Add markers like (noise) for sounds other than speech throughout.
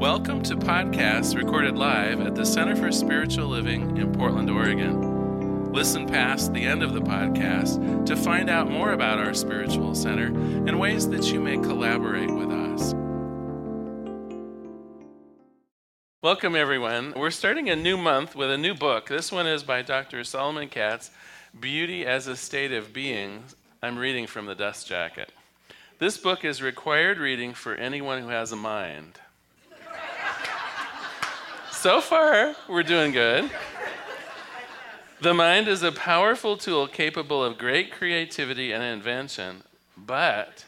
Welcome to podcasts recorded live at the Center for Spiritual Living in Portland, Oregon. Listen past the end of the podcast to find out more about our spiritual center and ways that you may collaborate with us. Welcome, everyone. We're starting a new month with a new book. This one is by Dr. Solomon Katz Beauty as a State of Being. I'm reading from the Dust Jacket. This book is required reading for anyone who has a mind. So far, we're doing good. The mind is a powerful tool capable of great creativity and invention, but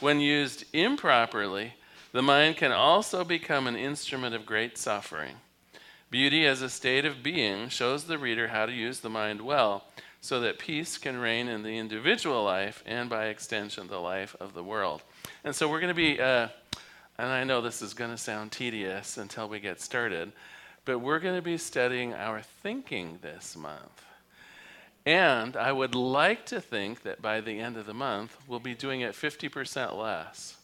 when used improperly, the mind can also become an instrument of great suffering. Beauty as a state of being shows the reader how to use the mind well so that peace can reign in the individual life and by extension the life of the world. And so we're going to be, uh, and I know this is going to sound tedious until we get started, but we're going to be studying our thinking this month. And I would like to think that by the end of the month, we'll be doing it 50% less.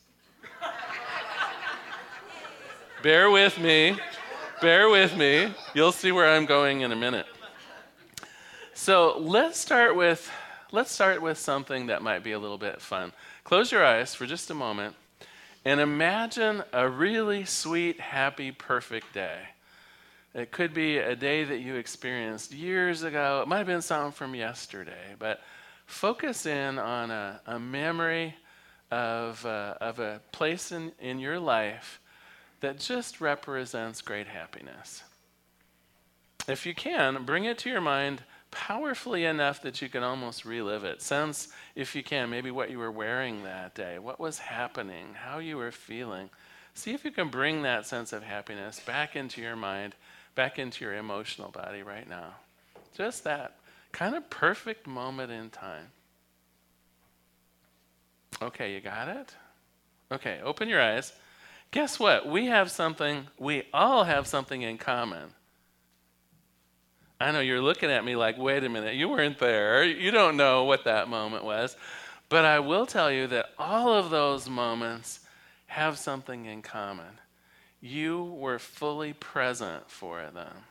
(laughs) Bear with me. Bear with me. You'll see where I'm going in a minute. So let's start with let's start with something that might be a little bit fun. Close your eyes for just a moment and imagine a really sweet, happy, perfect day. It could be a day that you experienced years ago. It might have been something from yesterday, but focus in on a, a memory of, uh, of a place in, in your life that just represents great happiness. If you can, bring it to your mind powerfully enough that you can almost relive it. Sense, if you can, maybe what you were wearing that day, what was happening, how you were feeling. See if you can bring that sense of happiness back into your mind, back into your emotional body right now. Just that kind of perfect moment in time. Okay, you got it? Okay, open your eyes. Guess what? We have something, we all have something in common. I know you're looking at me like, wait a minute, you weren't there. You don't know what that moment was. But I will tell you that all of those moments have something in common. You were fully present for them.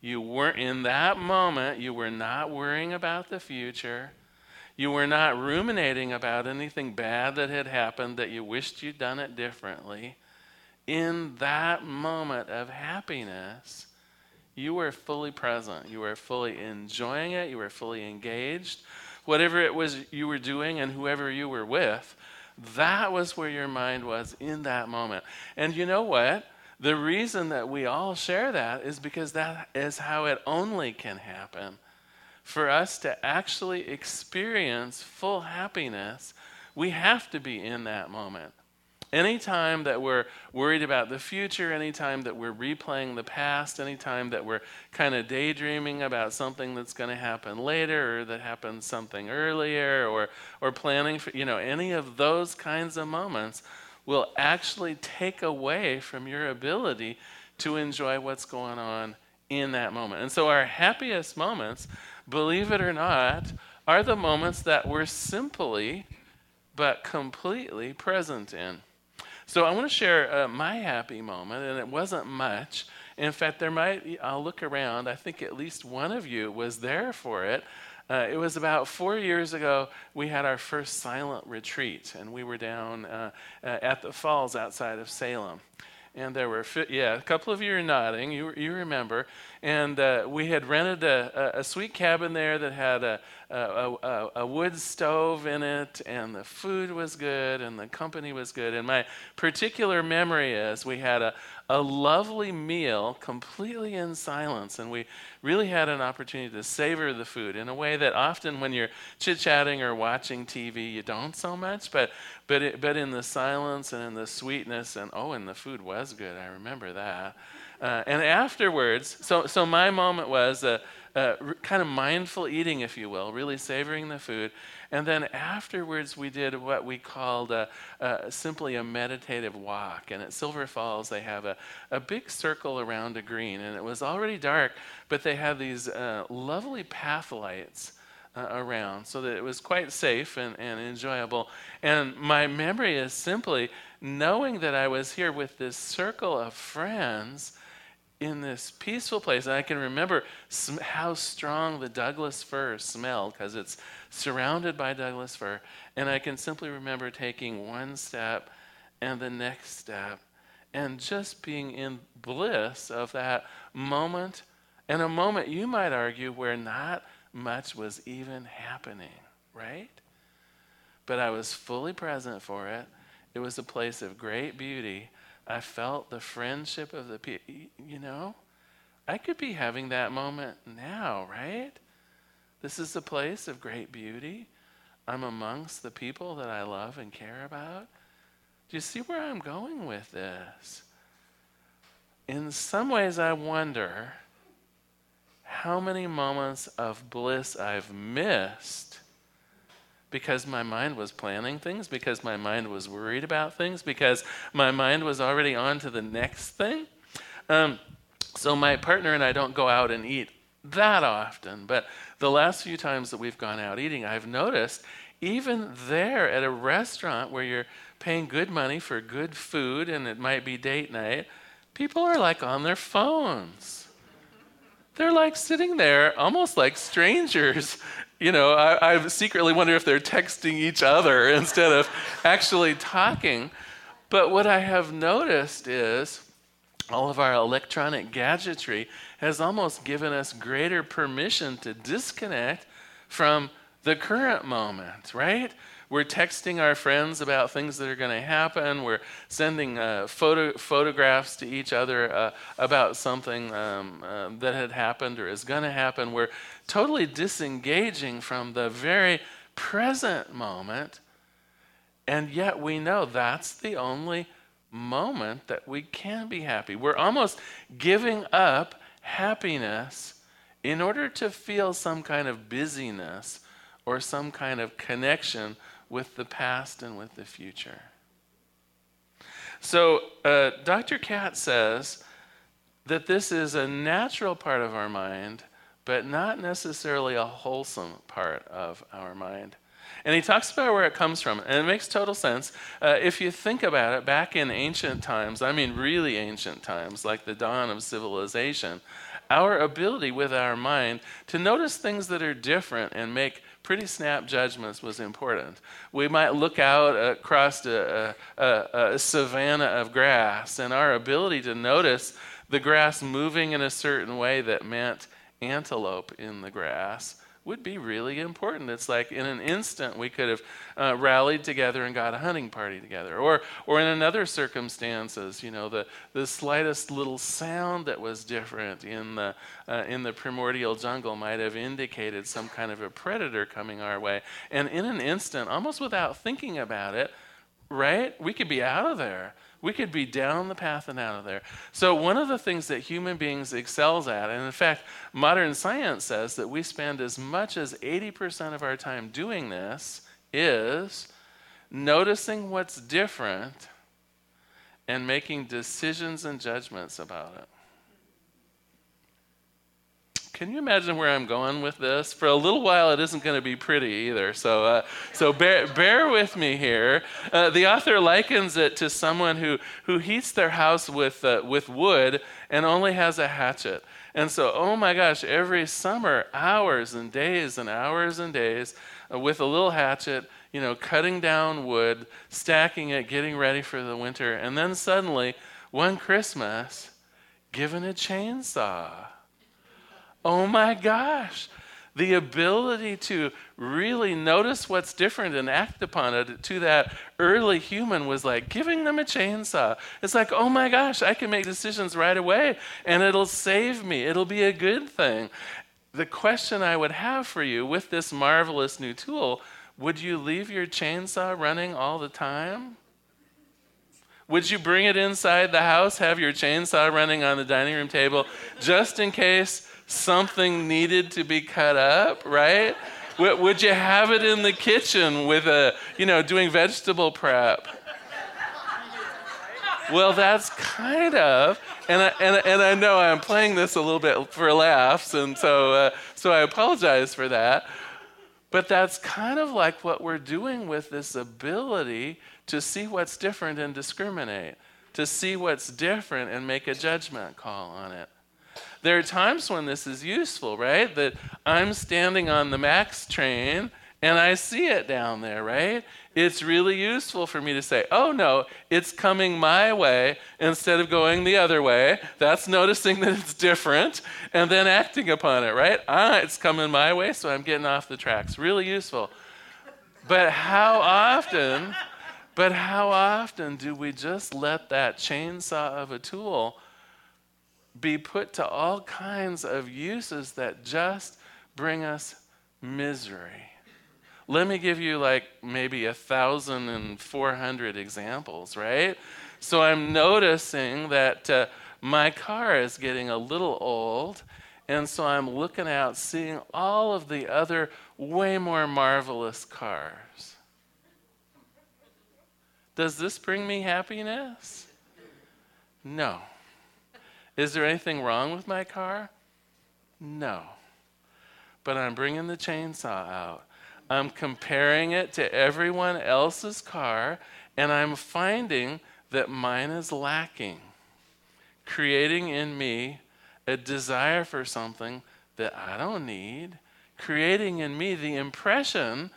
You weren't in that moment, you were not worrying about the future. You were not ruminating about anything bad that had happened that you wished you'd done it differently. In that moment of happiness, you were fully present. You were fully enjoying it. You were fully engaged. Whatever it was you were doing and whoever you were with, that was where your mind was in that moment. And you know what? The reason that we all share that is because that is how it only can happen. For us to actually experience full happiness, we have to be in that moment. Anytime that we're worried about the future, anytime that we're replaying the past, anytime that we're kind of daydreaming about something that's going to happen later or that happened something earlier or, or planning for, you know, any of those kinds of moments will actually take away from your ability to enjoy what's going on in that moment. And so our happiest moments, believe it or not, are the moments that we're simply but completely present in. So I want to share uh, my happy moment, and it wasn't much. In fact, there might, I'll look around, I think at least one of you was there for it. Uh, it was about four years ago, we had our first silent retreat, and we were down uh, uh at the falls outside of Salem and there were yeah a couple of you are nodding you, you remember and uh, we had rented a, a, a, sweet cabin there that had a, a, a, wood stove in it and the food was good and the company was good. And my particular memory is we had a, a lovely meal completely in silence and we really had an opportunity to savor the food in a way that often when you're chit-chatting or watching tv you don't so much but but it, but in the silence and in the sweetness and oh and the food was good. I remember that uh, and afterwards so so my moment was uh, uh, kind of mindful eating, if you will, really savoring the food. And then afterwards, we did what we called a, a, simply a meditative walk. And at Silver Falls, they have a, a big circle around a green. And it was already dark, but they had these uh, lovely path lights uh, around so that it was quite safe and, and enjoyable. And my memory is simply knowing that I was here with this circle of friends in this peaceful place. And I can remember sm- how strong the Douglas fir smelled because it's surrounded by Douglas fir. And I can simply remember taking one step and the next step and just being in bliss of that moment. And a moment, you might argue, where not much was even happening, right? But I was fully present for it. It was a place of great beauty. I felt the friendship of the people. You know, I could be having that moment now, right? This is a place of great beauty. I'm amongst the people that I love and care about. Do you see where I'm going with this? In some ways, I wonder how many moments of bliss I've missed because my mind was planning things, because my mind was worried about things, because my mind was already on to the next thing. Um, so my partner and I don't go out and eat that often, but the last few times that we've gone out eating, I've noticed even there at a restaurant where you're paying good money for good food and it might be date night, people are like on their phones. They're like sitting there almost like strangers. You know, I, I secretly wonder if they're texting each other (laughs) instead of actually talking. But what I have noticed is all of our electronic gadgetry has almost given us greater permission to disconnect from the current moment, right? We're texting our friends about things that are going to happen. We're sending uh, photo, photographs to each other uh, about something um, uh, that had happened or is going to happen. We're totally disengaging from the very present moment. And yet we know that's the only moment that we can be happy. We're almost giving up happiness in order to feel some kind of busyness or some kind of connection with the past and with the future. So, uh, Dr. Katz says that this is a natural part of our mind, but not necessarily a wholesome part of our mind. And he talks about where it comes from, and it makes total sense. Uh, if you think about it, back in ancient times, I mean really ancient times, like the dawn of civilization, our ability with our mind to notice things that are different and make pretty snap judgments was important. We might look out across a, a, a, savanna of grass, and our ability to notice the grass moving in a certain way that meant antelope in the grass would be really important. It's like in an instant we could have uh, rallied together and got a hunting party together. Or, or in another circumstances, you know, the, the slightest little sound that was different in the, uh, in the primordial jungle might have indicated some kind of a predator coming our way. And in an instant, almost without thinking about it, right, we could be out of there. We could be down the path and out of there. So, one of the things that human beings excels at, and in fact, modern science says that we spend as much as 80% of our time doing this, is noticing what's different and making decisions and judgments about it. Can you imagine where I'm going with this? For a little while, it isn't going to be pretty either. So, uh, so bear, bear with me here. Uh, the author likens it to someone who, who heats their house with, uh, with wood and only has a hatchet. And so, oh my gosh, every summer, hours and days and hours and days uh, with a little hatchet, you know, cutting down wood, stacking it, getting ready for the winter. And then suddenly, one Christmas, given a chainsaw oh my gosh, the ability to really notice what's different and act upon it to that early human was like giving them a chainsaw. It's like, oh my gosh, I can make decisions right away and it'll save me. It'll be a good thing. The question I would have for you with this marvelous new tool would you leave your chainsaw running all the time? Would you bring it inside the house, have your chainsaw running on the dining room table, just in case something needed to be cut up, right? Would you have it in the kitchen with a, you know, doing vegetable prep? Well, that's kind of, and I, and, and I know I'm playing this a little bit for laughs, and so, uh, so I apologize for that. But that's kind of like what we're doing with this ability to see what's different and discriminate, to see what's different and make a judgment call on it. There are times when this is useful, right? That I'm standing on the MAX train and I see it down there, right? It's really useful for me to say, oh no, it's coming my way instead of going the other way. That's noticing that it's different and then acting upon it, right? Ah, it's coming my way, so I'm getting off the tracks. Really useful. But how often, but how often do we just let that chainsaw of a tool be put to all kinds of uses that just bring us misery? Let me give you like maybe a thousand and four hundred examples, right? So I'm noticing that uh, my car is getting a little old, and so I'm looking out, seeing all of the other way more marvelous cars. Does this bring me happiness? No. Is there anything wrong with my car? No. But I'm bringing the chainsaw out I'm comparing it to everyone else's car, and I'm finding that mine is lacking, creating in me a desire for something that I don't need, creating in me the impression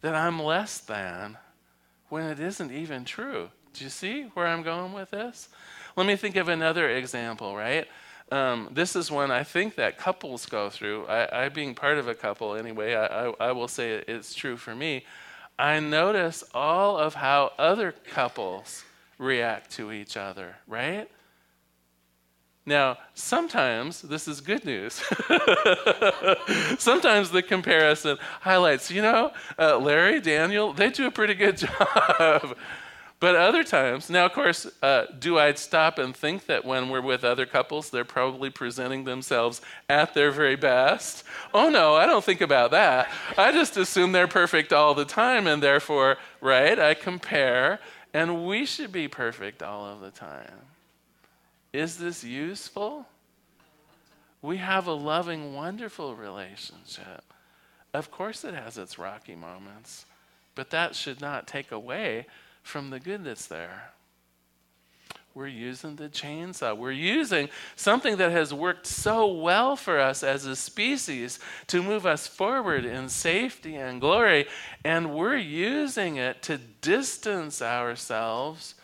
that I'm less than when it isn't even true. Do you see where I'm going with this? Let me think of another example, right? Um, this is one I think that couples go through. I, I being part of a couple anyway, I, I, I will say it's true for me. I notice all of how other couples react to each other, right? Now, sometimes this is good news. (laughs) sometimes the comparison highlights, you know, uh, Larry, Daniel, they do a pretty good (laughs) job. But other times, now of course, uh, do I stop and think that when we're with other couples, they're probably presenting themselves at their very best? Oh no, I don't think about that. I just assume they're perfect all the time, and therefore, right, I compare, and we should be perfect all of the time. Is this useful? We have a loving, wonderful relationship. Of course, it has its rocky moments, but that should not take away from the good that's there. We're using the chainsaw. We're using something that has worked so well for us as a species to move us forward in safety and glory, and we're using it to distance ourselves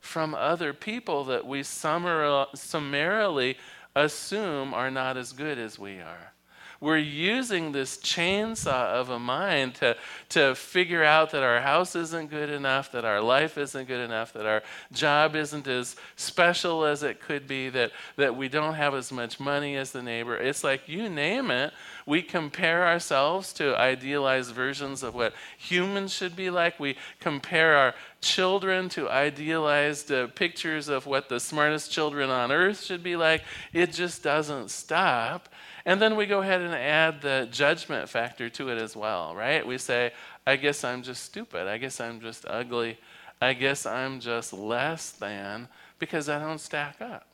from other people that we summarily assume are not as good as we are. We're using this chainsaw of a mind to, to figure out that our house isn't good enough, that our life isn't good enough, that our job isn't as special as it could be, that, that we don't have as much money as the neighbor. It's like you name it. We compare ourselves to idealized versions of what humans should be like. We compare our children to idealized uh, pictures of what the smartest children on earth should be like. It just doesn't stop. And then we go ahead and add the judgment factor to it as well, right? We say, I guess I'm just stupid. I guess I'm just ugly. I guess I'm just less than because I don't stack up.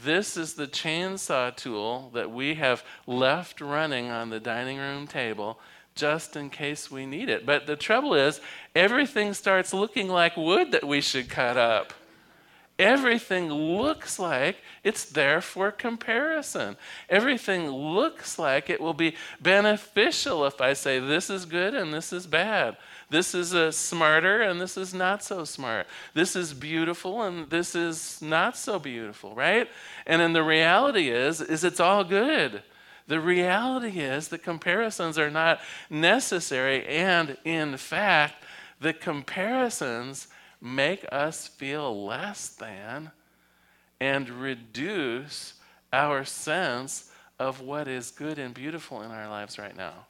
This is the chainsaw tool that we have left running on the dining room table just in case we need it. But the trouble is, everything starts looking like wood that we should cut up everything looks like it's there for comparison. Everything looks like it will be beneficial if I say this is good and this is bad. This is a smarter and this is not so smart. This is beautiful and this is not so beautiful, right? And then the reality is is it's all good. The reality is the comparisons are not necessary and in fact the comparisons make us feel less than and reduce our sense of what is good and beautiful in our lives right now.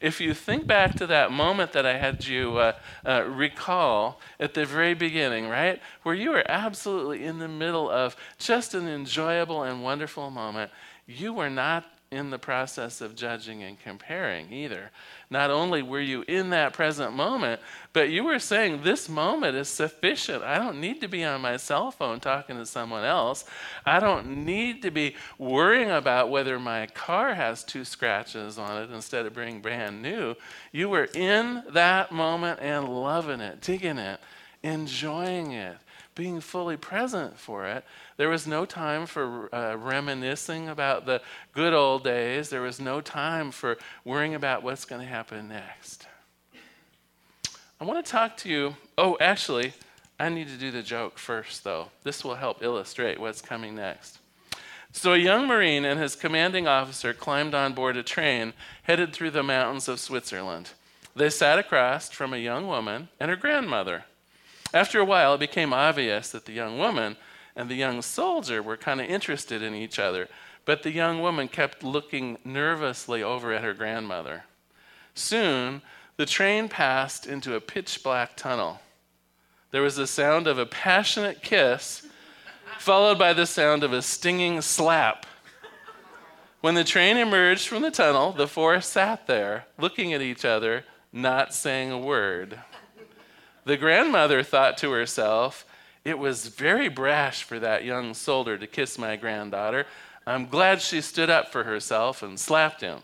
If you think back to that moment that I had you uh, uh, recall at the very beginning, right, where you were absolutely in the middle of just an enjoyable and wonderful moment, you were not in the process of judging and comparing either. Not only were you in that present moment, but you were saying, This moment is sufficient. I don't need to be on my cell phone talking to someone else. I don't need to be worrying about whether my car has two scratches on it instead of being brand new. You were in that moment and loving it, digging it, enjoying it being fully present for it. There was no time for uh, reminiscing about the good old days. There was no time for worrying about what's going to happen next. I want to talk to you. Oh, actually, I need to do the joke first, though. This will help illustrate what's coming next. So, a young Marine and his commanding officer climbed on board a train headed through the mountains of Switzerland. They sat across from a young woman and her grandmother. After a while, it became obvious that the young woman and the young soldier were kind of interested in each other, but the young woman kept looking nervously over at her grandmother. Soon, the train passed into a pitch black tunnel. There was the sound of a passionate kiss, followed by the sound of a stinging slap. When the train emerged from the tunnel, the four sat there, looking at each other, not saying a word. The grandmother thought to herself, It was very brash for that young soldier to kiss my granddaughter. I'm glad she stood up for herself and slapped him.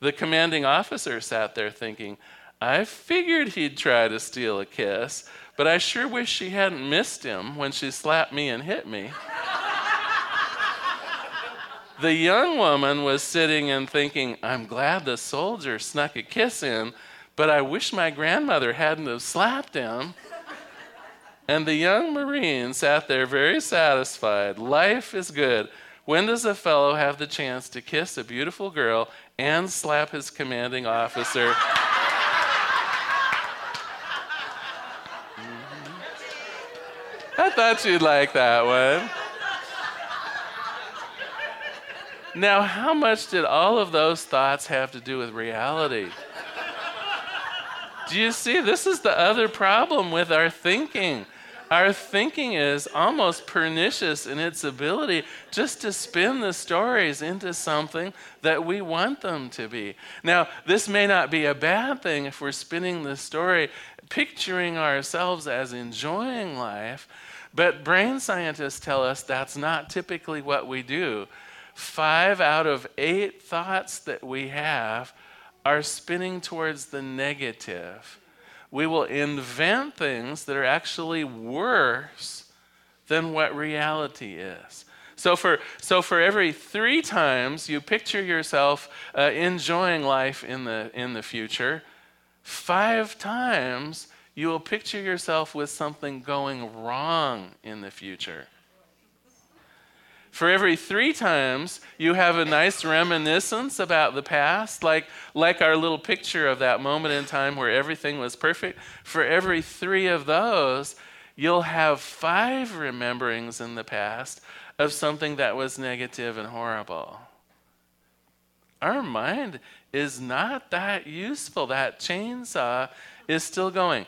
The commanding officer sat there thinking, I figured he'd try to steal a kiss, but I sure wish she hadn't missed him when she slapped me and hit me. (laughs) the young woman was sitting and thinking, I'm glad the soldier snuck a kiss in, but I wish my grandmother hadn't have slapped him. And the young Marine sat there very satisfied. Life is good. When does a fellow have the chance to kiss a beautiful girl and slap his commanding officer? Mm-hmm. I thought you'd like that one. Now, how much did all of those thoughts have to do with reality? Do you see? This is the other problem with our thinking. Our thinking is almost pernicious in its ability just to spin the stories into something that we want them to be. Now, this may not be a bad thing if we're spinning the story, picturing ourselves as enjoying life, but brain scientists tell us that's not typically what we do. Five out of eight thoughts that we have are spinning towards the negative. We will invent things that are actually worse than what reality is. So for, so for every three times you picture yourself uh, enjoying life in the, in the future, five times you will picture yourself with something going wrong in the future. For every three times, you have a nice reminiscence about the past, like, like our little picture of that moment in time where everything was perfect. For every three of those, you'll have five rememberings in the past of something that was negative and horrible. Our mind is not that useful. That chainsaw is still going.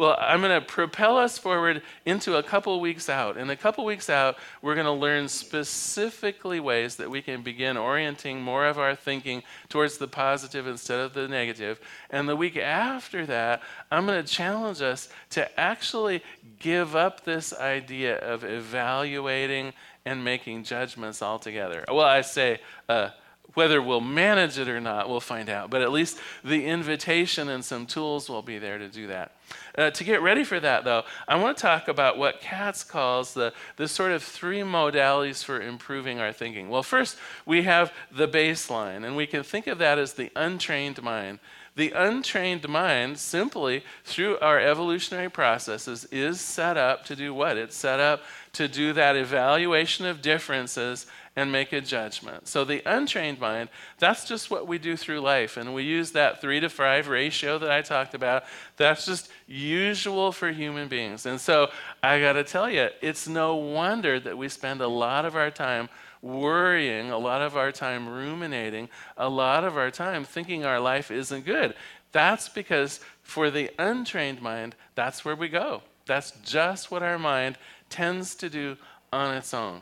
Well, I'm going to propel us forward into a couple weeks out. In a couple weeks out, we're going to learn specifically ways that we can begin orienting more of our thinking towards the positive instead of the negative. And the week after that, I'm going to challenge us to actually give up this idea of evaluating and making judgments altogether. Well, I say, uh, whether we'll manage it or not, we'll find out. But at least the invitation and some tools will be there to do that. Uh, to get ready for that, though, I want to talk about what Katz calls the, the sort of three modalities for improving our thinking. Well, first, we have the baseline, and we can think of that as the untrained mind. The untrained mind, simply through our evolutionary processes, is set up to do what? It's set up to do that evaluation of differences and make a judgment. So the untrained mind, that's just what we do through life. And we use that three to five ratio that I talked about. That's just usual for human beings. And so I got to tell you, it's no wonder that we spend a lot of our time worrying, a lot of our time ruminating, a lot of our time thinking our life isn't good. That's because for the untrained mind, that's where we go. That's just what our mind tends to do on its own.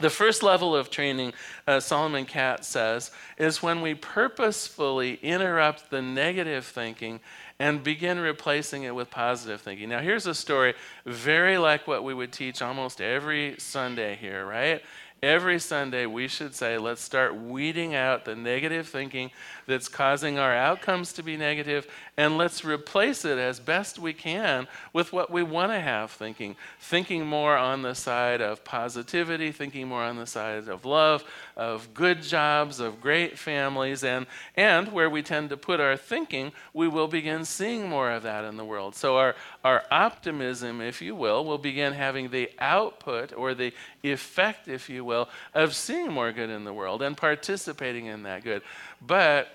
The first level of training, uh, Solomon Katz says, is when we purposefully interrupt the negative thinking and begin replacing it with positive thinking. Now, here's a story very like what we would teach almost every Sunday here, right? Every Sunday, we should say, let's start weeding out the negative thinking that's causing our outcomes to be negative, and let's replace it as best we can with what we want to have thinking. Thinking more on the side of positivity, thinking more on the side of love, of good jobs, of great families, and, and where we tend to put our thinking, we will begin seeing more of that in the world. So, our, our optimism, if you will, will begin having the output or the effect, if you will, of seeing more good in the world and participating in that good. But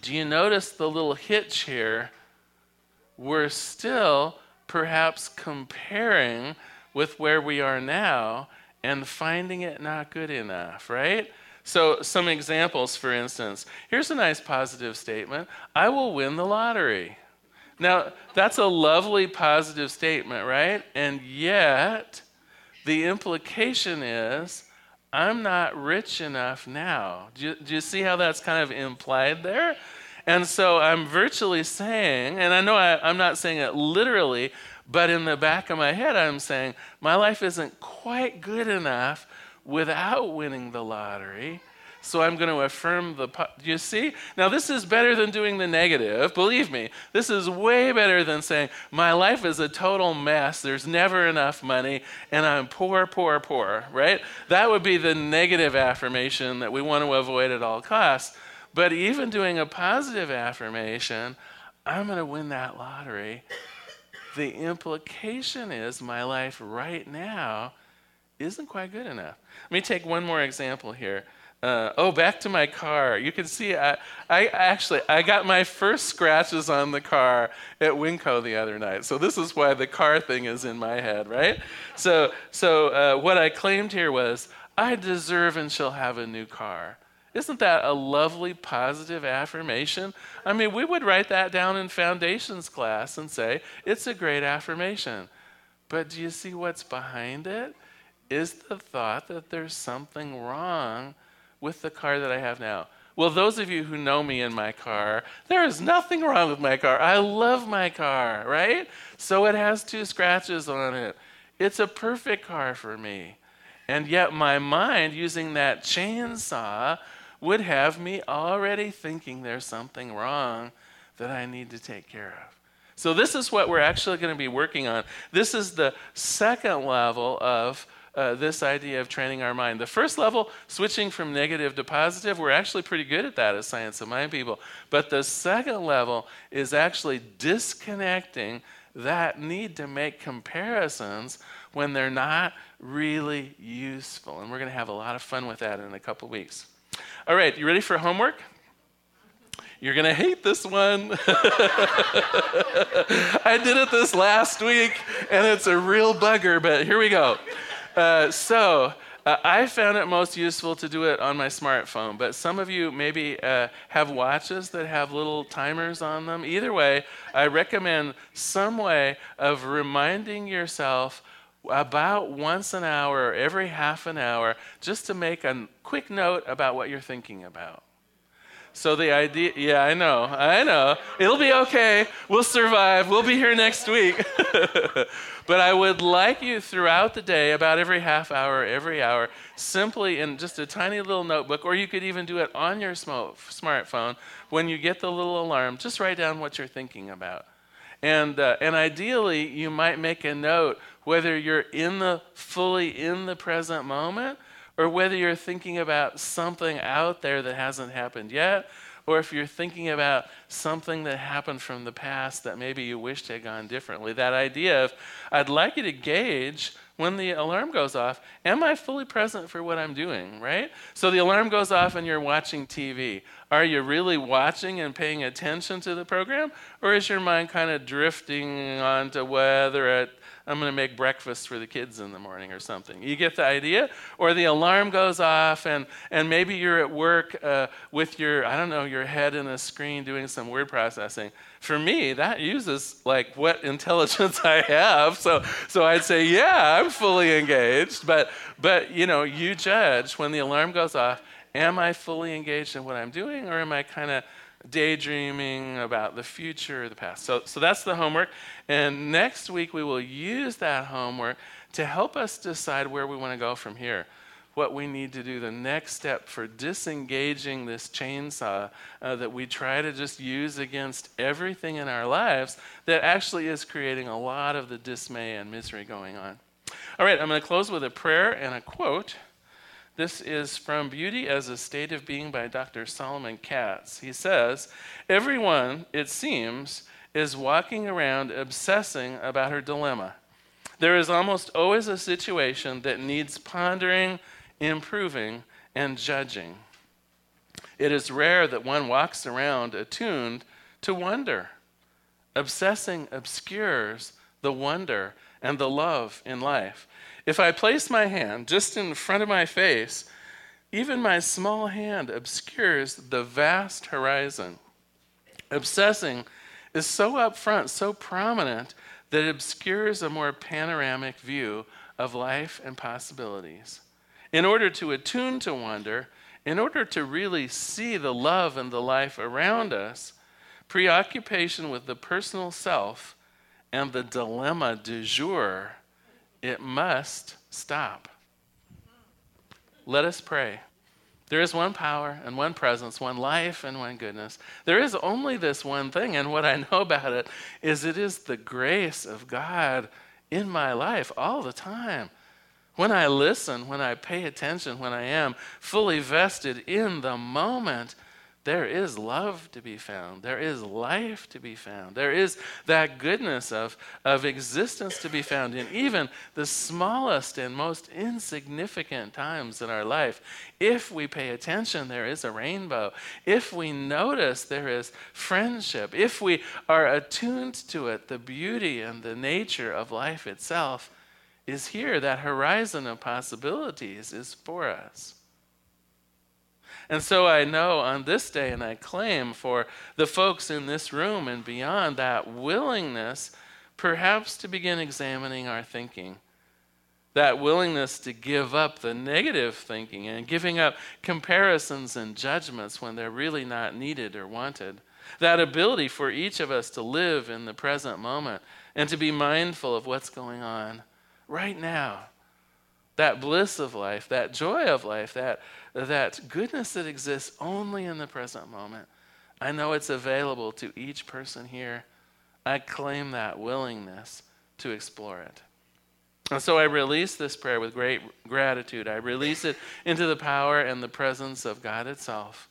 do you notice the little hitch here? We're still perhaps comparing with where we are now and finding it not good enough, right? So, some examples, for instance. Here's a nice positive statement I will win the lottery. Now, that's a lovely positive statement, right? And yet, the implication is I'm not rich enough now. Do you, do you, see how that's kind of implied there? And so I'm virtually saying, and I know I, I'm not saying it literally, but in the back of my head, I'm saying, my life isn't quite good enough without winning the lottery. So I'm going to affirm the. Do you see? Now, this is better than doing the negative. Believe me, this is way better than saying, My life is a total mess. There's never enough money, and I'm poor, poor, poor, right? That would be the negative affirmation that we want to avoid at all costs. But even doing a positive affirmation, I'm going to win that lottery. The implication is my life right now isn't quite good enough. Let me take one more example here. Uh, oh, back to my car. You can see I, I actually I got my first scratches on the car at Winco the other night. So this is why the car thing is in my head, right? So so uh, what I claimed here was I deserve and shall have a new car. Isn't that a lovely positive affirmation? I mean, we would write that down in foundations class and say it's a great affirmation. But do you see what's behind it? Is the thought that there's something wrong with the car that I have now? Well, those of you who know me in my car, there is nothing wrong with my car. I love my car, right? So it has two scratches on it. It's a perfect car for me. And yet, my mind, using that chainsaw, would have me already thinking there's something wrong that I need to take care of. So, this is what we're actually going to be working on. This is the second level of uh, this idea of training our mind. The first level, switching from negative to positive, we're actually pretty good at that as science of mind people. But the second level is actually disconnecting that need to make comparisons when they're not really useful. And we're going to have a lot of fun with that in a couple weeks. All right, you ready for homework? You're going to hate this one. (laughs) I did it this last week, and it's a real bugger, but here we go. Uh, so uh, I found it most useful to do it on my smartphone, but some of you maybe uh, have watches that have little timers on them. Either way, I recommend some way of reminding yourself about once an hour or every half an hour just to make a quick note about what you're thinking about. So the idea, yeah, I know, I know. It'll be okay. We'll survive. We'll be here next week. (laughs) but I would like you throughout the day, about every half hour, every hour, simply in just a tiny little notebook, or you could even do it on your smart smartphone. When you get the little alarm, just write down what you're thinking about. And, uh, and ideally, you might make a note whether you're in the fully in the present moment or whether you're thinking about something out there that hasn't happened yet, or if you're thinking about something that happened from the past that maybe you wished had gone differently. That idea of, I'd like you to gauge when the alarm goes off, am I fully present for what I'm doing, right? So the alarm goes off and you're watching TV. Are you really watching and paying attention to the program? Or is your mind kind of drifting onto whether at I'm going to make breakfast for the kids in the morning or something. You get the idea? Or the alarm goes off, and, and maybe you're at work uh, with your, I don't know, your head in a screen doing some word processing. For me, that uses like what (laughs) intelligence I have. So, so I'd say, yeah, I'm fully engaged. But, but, you know, you judge when the alarm goes off am I fully engaged in what I'm doing, or am I kind of daydreaming about the future or the past. So, so that's the homework. And next week, we will use that homework to help us decide where we want to go from here. What we need to do, the next step for disengaging this chainsaw uh, that we try to just use against everything in our lives that actually is creating a lot of the dismay and misery going on. All right, I'm going to close with a prayer and a quote. This is from Beauty as a State of Being by Dr. Solomon Katz. He says, Everyone, it seems, is walking around obsessing about her dilemma. There is almost always a situation that needs pondering, improving, and judging. It is rare that one walks around attuned to wonder. Obsessing obscures the wonder and the love in life. If I place my hand just in front of my face, even my small hand obscures the vast horizon. Obsessing is so upfront, so prominent, that it obscures a more panoramic view of life and possibilities. In order to attune to wonder, in order to really see the love and the life around us, preoccupation with the personal self and the dilemma du jour it must stop. Let us pray. There is one power and one presence, one life and one goodness. There is only this one thing, and what I know about it is it is the grace of God in my life all the time. When I listen, when I pay attention, when I am fully vested in the moment, there is love to be found. There is life to be found. There is that goodness of, of existence to be found in even the smallest and most insignificant times in our life. If we pay attention, there is a rainbow. If we notice, there is friendship. If we are attuned to it, the beauty and the nature of life itself is here. That horizon of possibilities is for us. And so I know on this day, and I claim for the folks in this room and beyond that willingness, perhaps to begin examining our thinking. That willingness to give up the negative thinking and giving up comparisons and judgments when they're really not needed or wanted. That ability for each of us to live in the present moment and to be mindful of what's going on right now that bliss of life, that joy of life, that, that goodness that exists only in the present moment. I know it's available to each person here. I claim that willingness to explore it. And so I release this prayer with great gratitude. I release it into the power and the presence of God itself.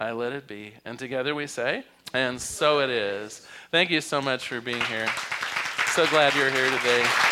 I let it be. And together we say, and so it is. Thank you so much for being here. So glad you're here today.